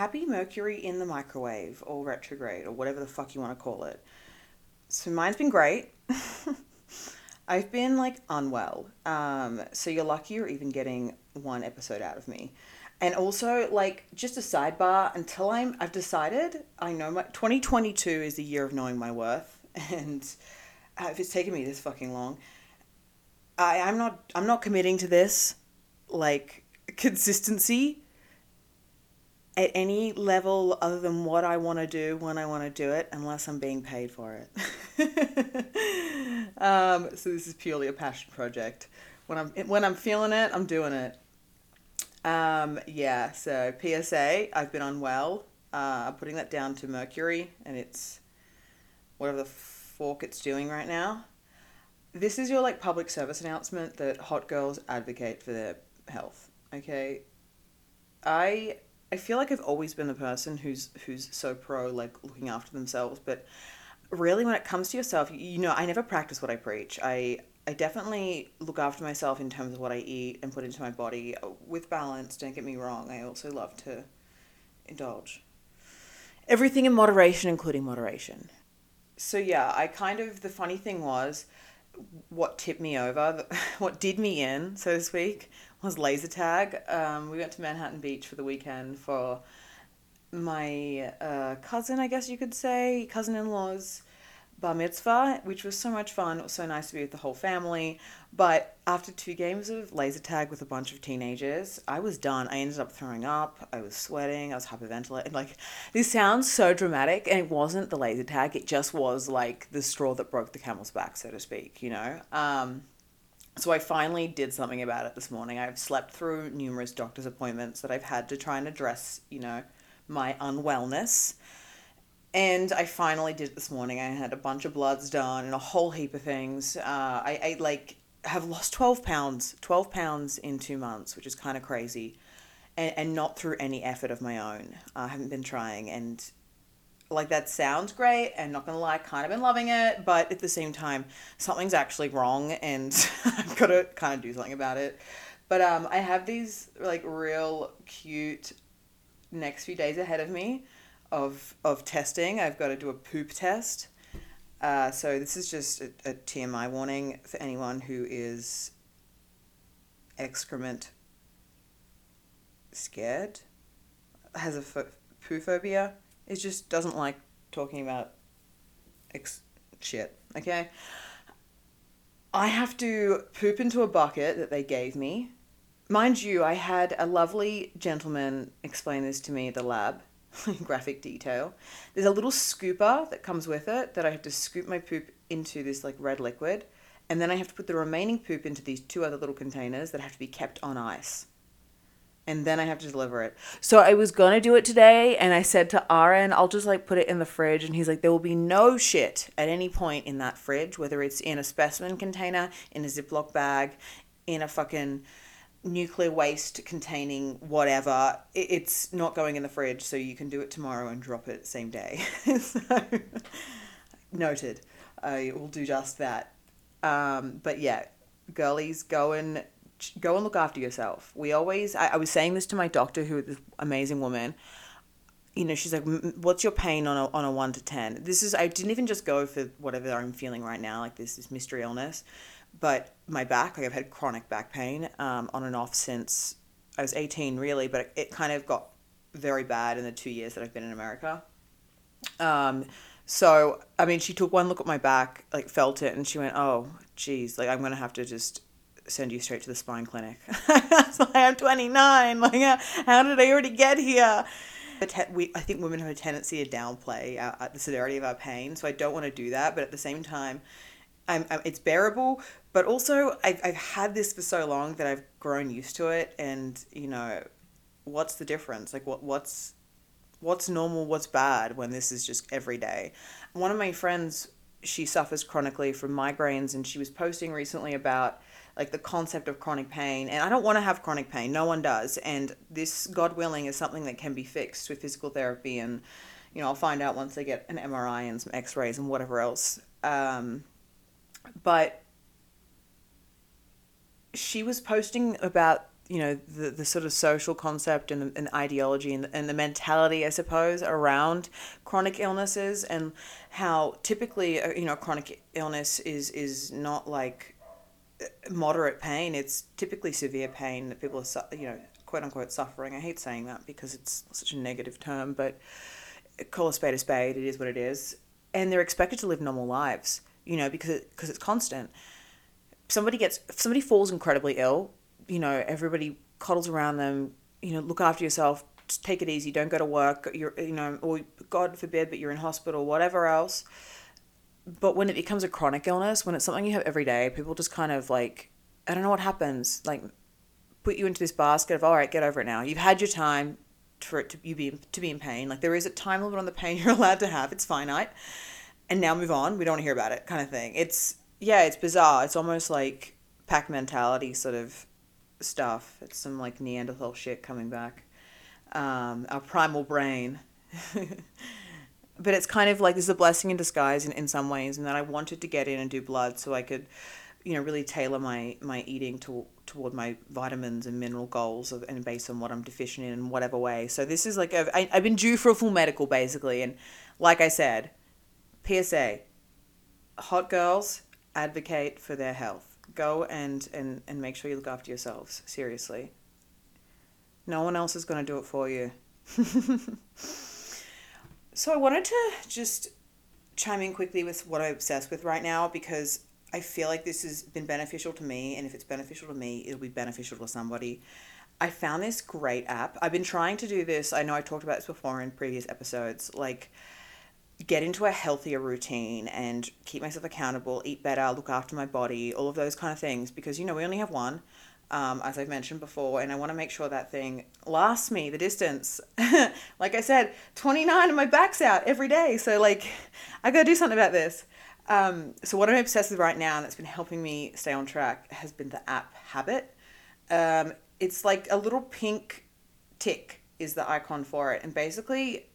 happy Mercury in the microwave or retrograde or whatever the fuck you want to call it. So mine's been great. I've been like unwell. Um, so you're lucky you're even getting one episode out of me. And also, like, just a sidebar, until I'm, I've decided, I know my, 2022 is the year of knowing my worth. And uh, if it's taken me this fucking long, I, I'm not, I'm not committing to this, like, consistency at any level other than what I want to do when I want to do it, unless I'm being paid for it. um, so this is purely a passion project. When I'm when I'm feeling it, I'm doing it. Um, yeah. So PSA, I've been unwell. Uh, I'm putting that down to mercury, and it's whatever the fork it's doing right now. This is your like public service announcement that hot girls advocate for their health. Okay. I I feel like I've always been the person who's who's so pro like looking after themselves, but really when it comes to yourself, you, know, I never practice what I preach. I I definitely look after myself in terms of what I eat and put into my body uh, with balance. Don't get me wrong. I also love to indulge. Everything in moderation, including moderation. So yeah, I kind of the funny thing was what tipped me over, what did me in, so to speak, was laser tag. Um, we went to Manhattan Beach for the weekend for my uh, cousin, I guess you could say, cousin in law's bar mitzvah, which was so much fun. It was so nice to be with the whole family. But after two games of laser tag with a bunch of teenagers, I was done. I ended up throwing up. I was sweating. I was hyperventilating. Like, this sounds so dramatic, and it wasn't the laser tag. It just was like the straw that broke the camel's back, so to speak, you know? Um, so I finally did something about it this morning. I've slept through numerous doctor's appointments that I've had to try and address, you know, my unwellness. And I finally did it this morning. I had a bunch of bloods done and a whole heap of things. Uh, I, like have lost 12 pounds, 12 pounds in two months, which is kind of crazy. And, and not through any effort of my own. I haven't been trying. And like that sounds great and not gonna lie kind of been loving it but at the same time something's actually wrong and i've got to kind of do something about it. But um i have these like real cute next few days ahead of me of of testing. I've got to do a poop test. Uh, so this is just a, a tmi warning for anyone who is excrement scared has a ph- poo phobia it just doesn't like talking about ex- shit, okay? I have to poop into a bucket that they gave me. Mind you, I had a lovely gentleman explain this to me at the lab, in graphic detail. There's a little scooper that comes with it that I have to scoop my poop into this like red liquid, and then I have to put the remaining poop into these two other little containers that have to be kept on ice and then I have to deliver it. So I was gonna do it today, and I said to Aaron, I'll just like put it in the fridge, and he's like, there will be no shit at any point in that fridge, whether it's in a specimen container, in a Ziploc bag, in a fucking nuclear waste containing whatever. It's not going in the fridge, so you can do it tomorrow and drop it same day. so, noted. I will do just that. Um, but yeah, girlies, go and go and look after yourself. We always, I, I was saying this to my doctor, who is this amazing woman. You know, she's like, "What's your pain on a on a one to 10? This is I didn't even just go for whatever I'm feeling right now, like this this mystery illness, but my back, like I've had chronic back pain, um, on and off since I was eighteen, really, but it, it kind of got very bad in the two years that I've been in America. Um, so I mean, she took one look at my back, like felt it, and she went, "Oh, geez, like I'm gonna have to just send you straight to the spine clinic. I'm 29. Like, how did I already get here? We, I think women have a tendency to downplay our, uh, the severity of our pain, so I don't want to do that. But at the same time, I'm, I'm, it's bearable. But also, I've, I've had this for so long that I've grown used to it. And you know, what's the difference? Like, what what's what's normal? What's bad when this is just every day? One of my friends, she suffers chronically from migraines, and she was posting recently about like the concept of chronic pain. And I don't want to have chronic pain. No one does. And this, God willing, is something that can be fixed with physical therapy. And, you know, I'll find out once I get an MRI and some x rays and whatever else. Um, but she was posting about you know the, the sort of social concept and and ideology and the, and the mentality i suppose around chronic illnesses and how typically uh, you know chronic illness is is not like moderate pain it's typically severe pain that people are you know quote unquote suffering i hate saying that because it's such a negative term but call a spade a spade it is what it is and they're expected to live normal lives you know because because it's constant somebody gets somebody falls incredibly ill you know, everybody coddles around them, you know, look after yourself, just take it easy, don't go to work, you're, you know, or God forbid, but you're in hospital, whatever else. But when it becomes a chronic illness, when it's something you have every day, people just kind of like, I don't know what happens, like put you into this basket of, all right, get over it now. You've had your time for it to you be to be in pain. Like there is a time limit on the pain you're allowed to have. It's finite. And now move on. We don't want to hear about it, kind of thing. It's yeah, it's bizarre. It's almost like pack mentality sort of stuff. It's some like Neanderthal shit coming back. Um, our primal brain. but it's kind of like this is a blessing in disguise in, in some ways, and then I wanted to get in and do blood so I could, you know, really tailor my, my eating to, toward my vitamins and mineral goals of, and based on what I'm deficient in in whatever way. So this is like, a, I, I've been due for a full medical basically. And like I said, PSA, hot girls advocate for their health go and, and, and make sure you look after yourselves. Seriously. No one else is going to do it for you. so I wanted to just chime in quickly with what I'm obsessed with right now because I feel like this has been beneficial to me, and if it's beneficial to me, it'll be beneficial to somebody. I found this great app. I've been trying to do this. I know I talked about this before in previous episodes. Like, get into a healthier routine and keep myself accountable, eat better, look after my body, all of those kind of things because you know we only have one. Um, as I've mentioned before, and I want to make sure that thing lasts me the distance. like I said, 29 and my back's out every day. So, like, I got to do something about this. Um, so, what I'm obsessed with right now and that's been helping me stay on track has been the app Habit. Um, it's like a little pink tick, is the icon for it. And basically,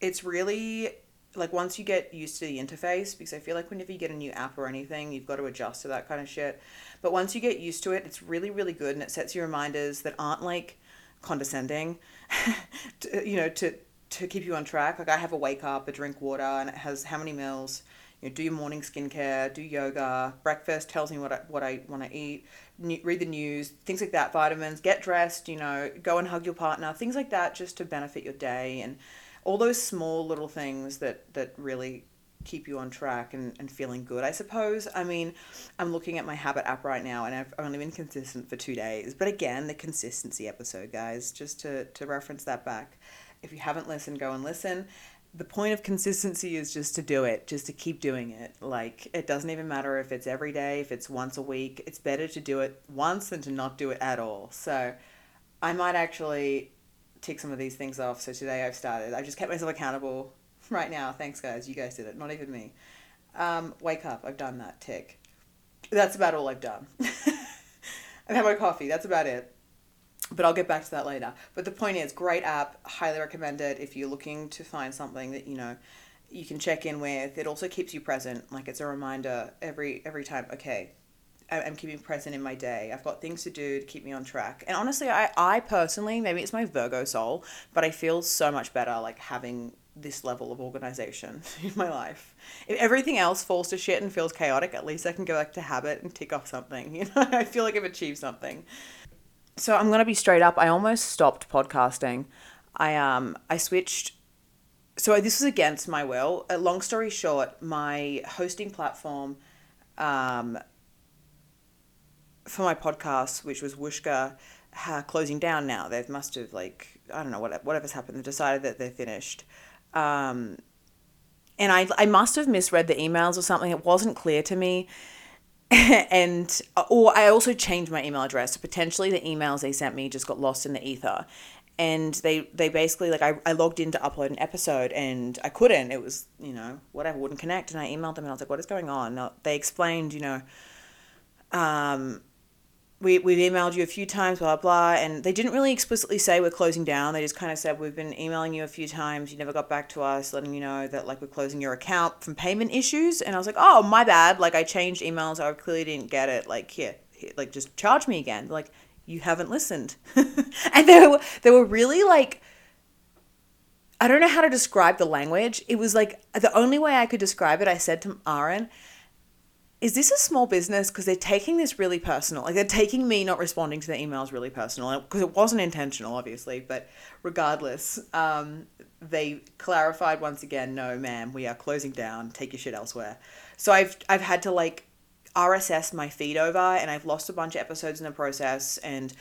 it's really like once you get used to the interface because i feel like whenever you get a new app or anything you've got to adjust to that kind of shit but once you get used to it it's really really good and it sets you reminders that aren't like condescending to, you know to to keep you on track. Like i have a wake up a drink water and it has how many meals? You know, do your morning skincare do yoga breakfast tells me what i, what I want to eat read the news things like that vitamins get dressed you know go and hug your partner things like that just to benefit your day and all those small little things that that really keep you on track and, and feeling good, I suppose. I mean, I'm looking at my habit app right now and I've only been consistent for two days. But again, the consistency episode, guys, just to, to reference that back. If you haven't listened, go and listen. The point of consistency is just to do it, just to keep doing it. Like, it doesn't even matter if it's every day, if it's once a week. It's better to do it once than to not do it at all. So, I might actually tick some of these things off. So today I've started. I've just kept myself accountable right now. Thanks, guys. You guys did it, not even me. Um, wake up. I've done that. Tick. That's about all I've done. I've had my coffee. That's about it. But I'll get back to that later. But the point is, great app. Highly recommend it if you're looking to find something that you know you can check in with. It also keeps you present. Like it's a reminder every every time. Okay, I'm keeping present in my day. I've got things to do to keep me on track. And honestly, I, I personally, maybe it's my Virgo soul, but I feel so much better like having this level of organization in my life. If everything else falls to shit and feels chaotic, at least I can go back to habit and tick off something. You know, I feel like I've achieved something. So I'm gonna be straight up. I almost stopped podcasting. I um I switched. So this was against my will. A long story short, my hosting platform um, for my podcast, which was Whooshkaa, uh, closing down now. They must have like I don't know what whatever's happened. They've decided that they're finished. Um, and I I must have misread the emails or something. It wasn't clear to me. and or I also changed my email address. So potentially the emails they sent me just got lost in the ether. And they, they basically like I, I logged in to upload an episode and I couldn't. It was, you know, whatever, wouldn't connect. And I emailed them and I was like, what is going on? they explained, you know, um, we, we've emailed you a few times, blah, blah, and they didn't really explicitly say we're closing down. They just kind of said, we've been emailing you a few times. You never got back to us, letting you know that, like, we're closing your account from payment issues. And I was like, oh, my bad. Like, I changed emails. I clearly didn't get it. Like, here, here like, just charge me again. Like, you haven't listened. and they were they were really like I don't know how to describe the language. It was like the only way I could describe it, I said to Aaron, is this a small business? Because they're taking this really personal. Like they're taking me not responding to their emails really personal. Because it wasn't intentional, obviously, but regardless, um, they clarified once again, no, ma'am, we are closing down. Take your shit elsewhere. So I've I've had to like RSS my feed over, and I've lost a bunch of episodes in the process, and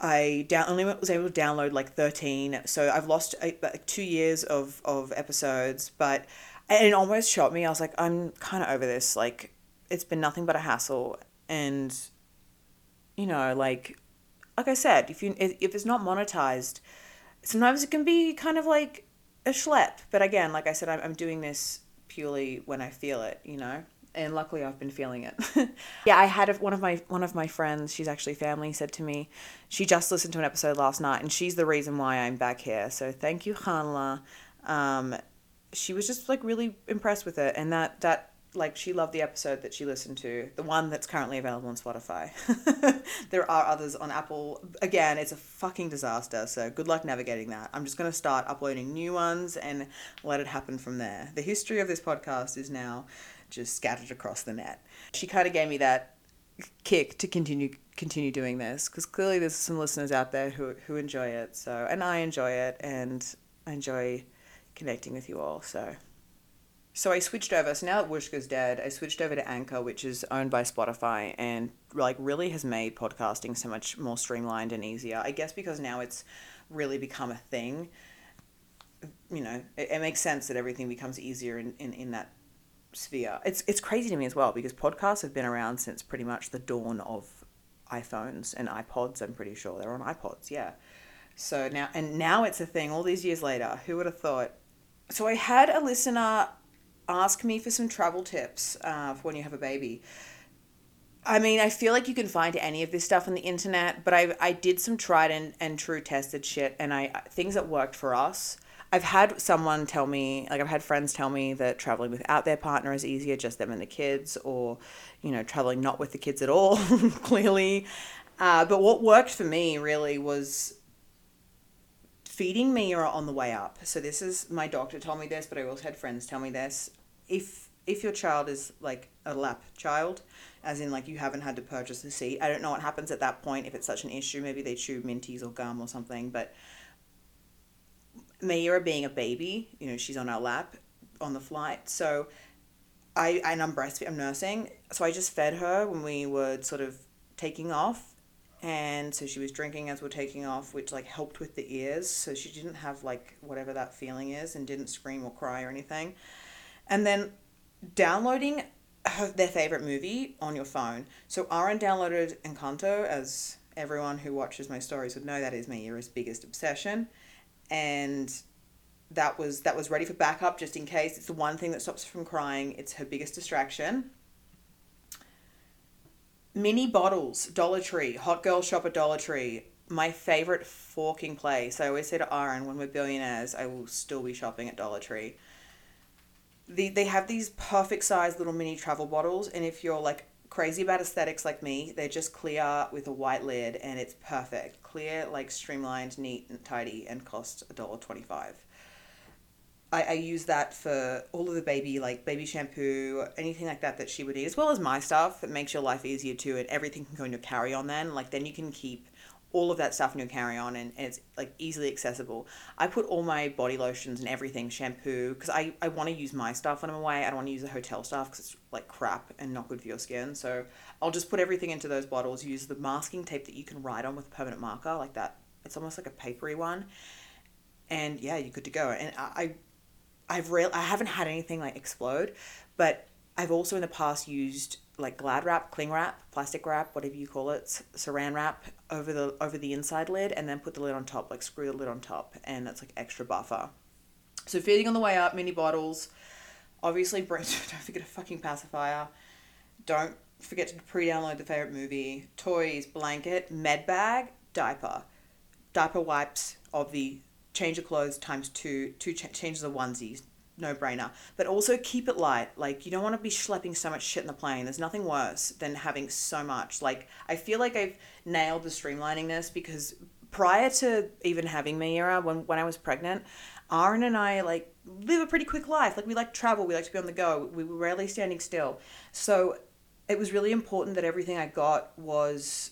I down only was able to download like thirteen. So I've lost like two years of of episodes, but and it almost shocked me. I was like, I'm kind of over this. Like it's been nothing but a hassle and you know like like i said if you if, it's not monetized sometimes it can be kind of like a schlep but again like i said i'm, I'm doing this purely when i feel it you know and luckily I've been feeling it. yeah, I had a, one of my one of my friends, she's actually family, said to me, she just listened to an episode last night, and she's the reason why I'm back here. So thank you, Hanla. Um, she was just like really impressed with it, and that that like she loved the episode that she listened to, the one that's currently available on Spotify. there are others on Apple. Again, it's a fucking disaster, so good luck navigating that. I'm just going to start uploading new ones and let it happen from there. The history of this podcast is now just scattered across the net. She kind of gave me that kick to continue continue doing this because clearly there's some listeners out there who who enjoy it. So, and I enjoy it and I enjoy connecting with you all. So, so I switched over. So now that Whooshkaa's dead, I switched over to Anchor, which is owned by Spotify, and like really has made podcasting so much more streamlined and easier. I guess because now it's really become a thing. You know, it, it makes sense that everything becomes easier in, in, in that sphere. It's it's crazy to me as well because podcasts have been around since pretty much the dawn of iPhones and iPods. I'm pretty sure they're on iPods. Yeah. So now and now it's a thing. All these years later, who would have thought? So I had a listener ask me for some travel tips uh, for when you have a baby. I mean, I feel like you can find any of this stuff on the internet, but I I did some tried and, and true tested shit, and I things that worked for us. I've had someone tell me, like I've had friends tell me that traveling without their partner is easier, just them and the kids, or you know, traveling not with the kids at all, clearly. Uh, but what worked for me really was feeding Mia on the way up. So this is my doctor told me this, but I also had friends tell me this. If if your child is like a lap child, as in like you haven't had to purchase a seat, I don't know what happens at that point if it's such an issue. Maybe they chew minties or gum or something. But Mia being a baby, you know, she's on our lap on the flight, so I and I'm breastfeeding, I'm nursing, so I just fed her when we were sort of taking off and so she was drinking as we're taking off which like helped with the ears so she didn't have like whatever that feeling is and didn't scream or cry or anything and then downloading her, their favorite movie on your phone so Aaron downloaded Encanto as everyone who watches my stories would know that is Mia's biggest obsession and that was that was ready for backup just in case it's the one thing that stops her from crying it's her biggest distraction mini bottles, Dollar Tree, Hot Girl Shop at Dollar Tree. My favorite forking place. I always say to Aaron, when we're billionaires, I will still be shopping at Dollar Tree. The, they have these perfect sized little mini travel bottles, and if you're like crazy about aesthetics like me, they're just clear with a white lid, and it's perfect. Clear, like streamlined, neat, and tidy, and cost a dollar twenty five. I, I use that for all of the baby, like baby shampoo, anything like that that she would eat, as well as my stuff. It makes your life easier too, and everything can go in your carry on then. Like, then you can keep all of that stuff in your carry on and, and it's like easily accessible. I put all my body lotions and everything, shampoo, because I, I want to use my stuff when I'm away. I don't want to use the hotel stuff because it's like crap and not good for your skin. So I'll just put everything into those bottles, use the masking tape that you can write on with a permanent marker, like that. It's almost like a papery one. And yeah, you're good to go. And I, I've real I haven't had anything like explode, but I've also in the past used like glad wrap, cling wrap, plastic wrap, whatever you call it, saran wrap over the over the inside lid and then put the lid on top, like screw the lid on top and that's like extra buffer. So feeding on the way up, mini bottles. Obviously, don't forget a fucking pacifier. Don't forget to pre-download the favorite movie, toys, blanket, med bag, diaper, diaper wipes of the change of clothes times two, two ch- changes of onesies, no brainer. But also keep it light. Like, you don't want to be schlepping so much shit in the plane. There's nothing worse than having so much. Like, I feel like I've nailed the streamlining this because prior to even having Meira, when, when I was pregnant, Aaron and I, like, live a pretty quick life. Like, we like travel, we like to be on the go, we were rarely standing still. So, it was really important that everything I got was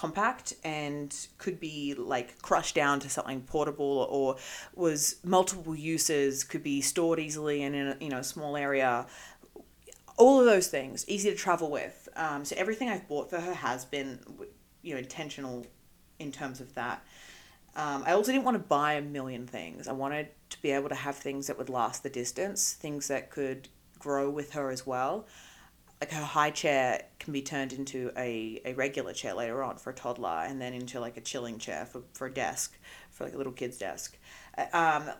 compact and could be like crushed down to something portable or was multiple uses could be stored easily and in a you know small area. All of those things easy to travel with. Um, so everything i've bought for her has been you know intentional in terms of that. Um, i also didn't want to buy a million things. I wanted to be able to have things that would last the distance things that could grow with her as well like her high chair can be turned into a, a regular chair later on for a toddler and then into like a chilling chair for, for a desk for like a little kid's desk. Uh, um,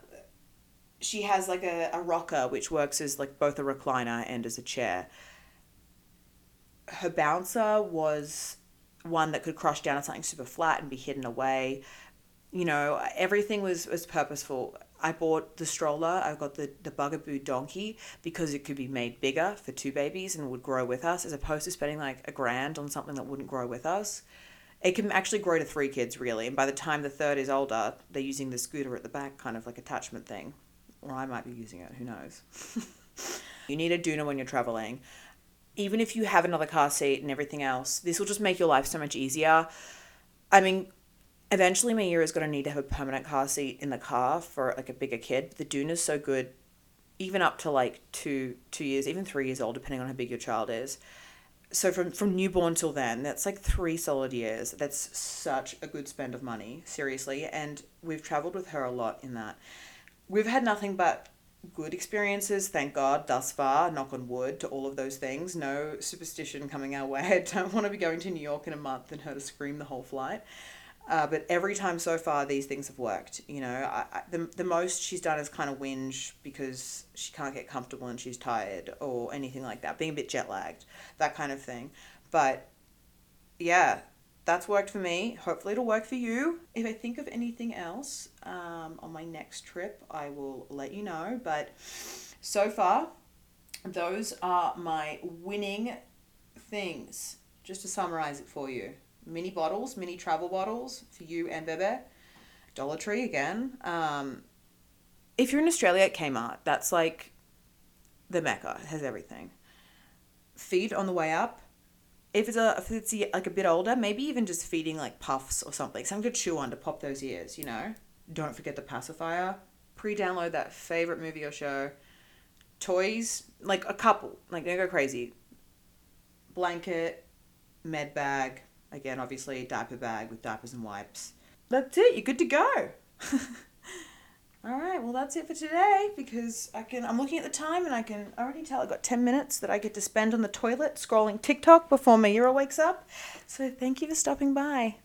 she has like a, a rocker which works as like both a recliner and as a chair. Her bouncer was one that could crush down on something super flat and be hidden away. You know everything was was purposeful I bought the stroller. I got the, the Bugaboo Donkey because it could be made bigger for two babies and would grow with us, as opposed to spending like a grand on something that wouldn't grow with us. It can actually grow to three kids, really. And by the time the third is older, they're using the scooter at the back, kind of like attachment thing. Or I might be using it, who knows. you need a doona when you're traveling. Even if you have another car seat and everything else, this will just make your life so much easier. I mean, eventually Meira is going to need to have a permanent car seat in the car for like a bigger kid. The Doona is so good, even up to like two two years, even three years old, depending on how big your child is. So from from newborn till then, that's like three solid years. That's such a good spend of money, seriously. And we've traveled with her a lot in that. We've had nothing but good experiences, thank God, thus far, knock on wood, to all of those things. No superstition coming our way. I don't want to be going to New York in a month and her to scream the whole flight. Uh, but every time so far, these things have worked. You know, I, I, the, the most she's done is kind of whinge because she can't get comfortable and she's tired or anything like that, being a bit jet lagged, that kind of thing. But yeah, that's worked for me. Hopefully, it'll work for you. If I think of anything else um, on my next trip, I will let you know. But so far, those are my winning things. Just to summarize it for you mini bottles, mini travel bottles for you and Bebe. Dollar Tree again. Um, if you're in Australia at Kmart, that's like the mecca. It has everything. Feed on the way up. If it's a if it's like a bit older, maybe even just feeding like puffs or something, something to chew on to pop those ears. You know. Don't forget the pacifier. Pre-download that favorite movie or show. Toys, like a couple, like don't go crazy. Blanket, med bag, Again, obviously, a diaper bag with diapers and wipes. That's it. You're good to go. All right, well that's it for today because I can I'm looking at the time and I can already tell I've got 10 minutes that I get to spend on the toilet scrolling TikTok before Meira wakes up. So thank you for stopping by.